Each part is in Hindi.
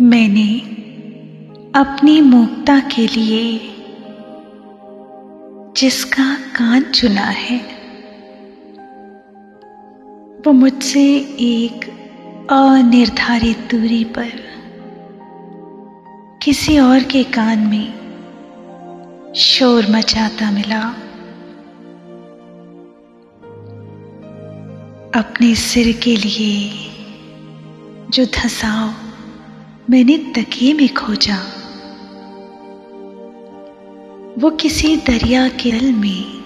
मैंने अपनी मुक्ता के लिए जिसका कान चुना है, वो मुझसे एक अनिर्धारित दूरी पर किसी और के कान में शोर मचाता मिला। अपने सिर के लिए जो धसाव मैंने तकिए में खोजा। वो किसी दरिया के जल में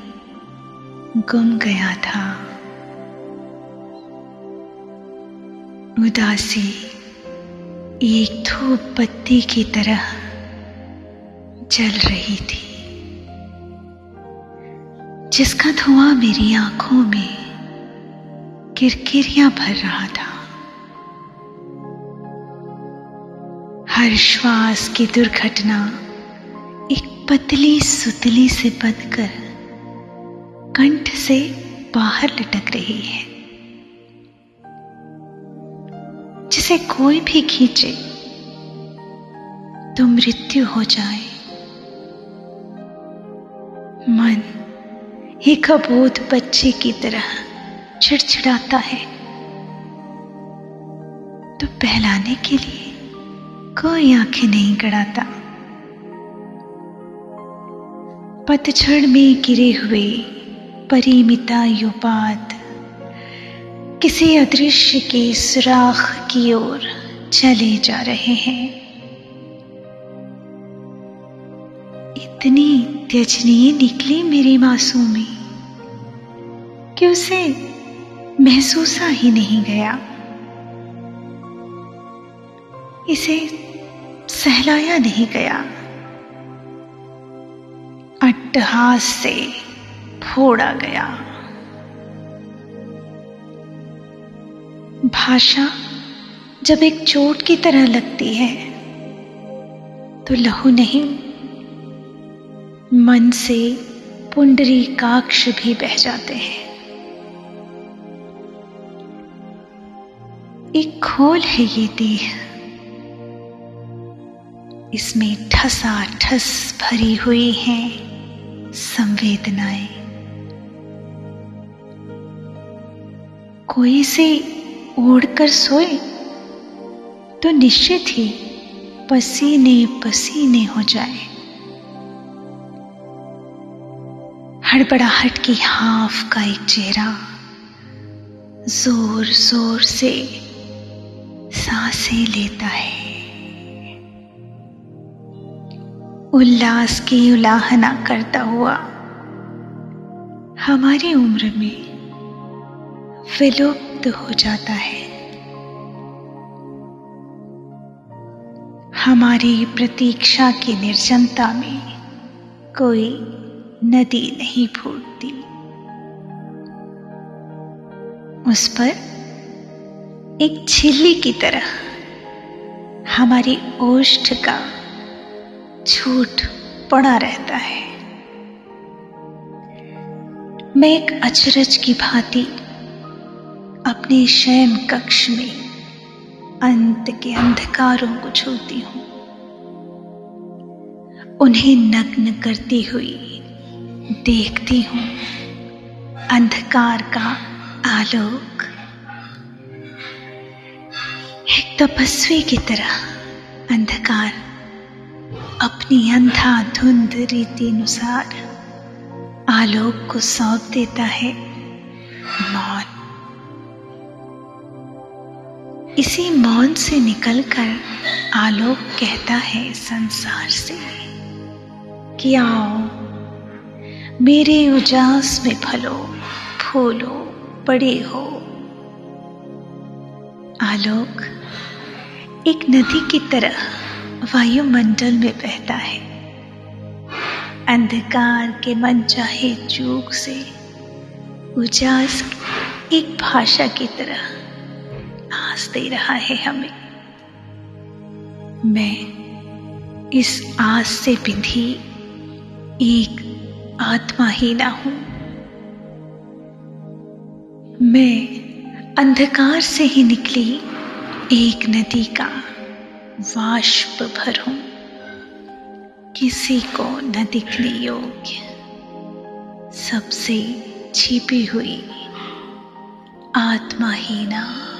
गुम गया था। उदासी, एक धूप पत्ती की तरह जल रही थी, जिसका धुआँ मेरी आँखों में किरकिरियाँ भर रहा था। हर श्वास की दुर्घटना एक पतली सुतली से बंधकर कंठ से बाहर लटक रही है। जिसे कोई भी खींचे तो मृत्यु हो जाए। मन एक अबोध बच्चे की तरह छिड़छिड़ाता है। तो बहलाने के लिए कोई आँखें नहीं गड़ाता। पतझड़ में गिरे हुए परिमिता युपात किसी अदृश्य के सुराख की ओर चले जा रहे हैं। इतनी त्यजनीय निकली मेरी मासूमी कि उसे महसूसा ही नहीं गया। इसे सहलाया नहीं गया। अट्टहास से फोड़ा गया। भाषा जब एक चोट की तरह लगती है तो लहू नहीं, मन से पुंडरी काक्ष भी बह जाते हैं। एक खोल है ये देह इसमें ठसा ठस भरी हुई हैं संवेदनाएँ। कोई से ओढ़कर सोए तो निश्चित ही पसीने पसीने हो जाए। हड़बड़ाहट की हाफ़ का एक चेहरा ज़ोर ज़ोर से साँसें लेता है। उल्लास की उलाहना करता हुआ, हमारी उम्र में विलुप्त हो जाता है। हमारी प्रतीक्षा की निर्जनता में कोई नदी नहीं फूटती। उस पर एक छिल्ली की तरह हमारी ओष्ठ का झूठ पड़ा रहता है। मैं एक अचरज की भांति अपने शयन कक्ष में अंत के अंधकारों को छूती हूँ। उन्हें नग्न करती हुई देखती हूँ। अंधकार का आलोक। एक तपस्वी की तरह अंधकार अपनी अंधा धुंध रीति अनुसार आलोक को सौंप देता है मौन। इसी मौन से निकलकर आलोक कहता है संसार से कि आओ, मेरे उजास में फलो, फूलो बड़े हो। आलोक एक नदी की तरह वायुमंडल में बहता है। अंधकार के मन चाहे चूक से उजास एक भाषा की तरह आस दे रहा है हमें। मैं इस आस से बिंधी एक आत्मा ही ना हूँ। मैं अंधकार से ही निकली एक नदी का वाष्प भरूं। किसी को न दिखने योग्य। सबसे छिपी हुई आत्माहीना।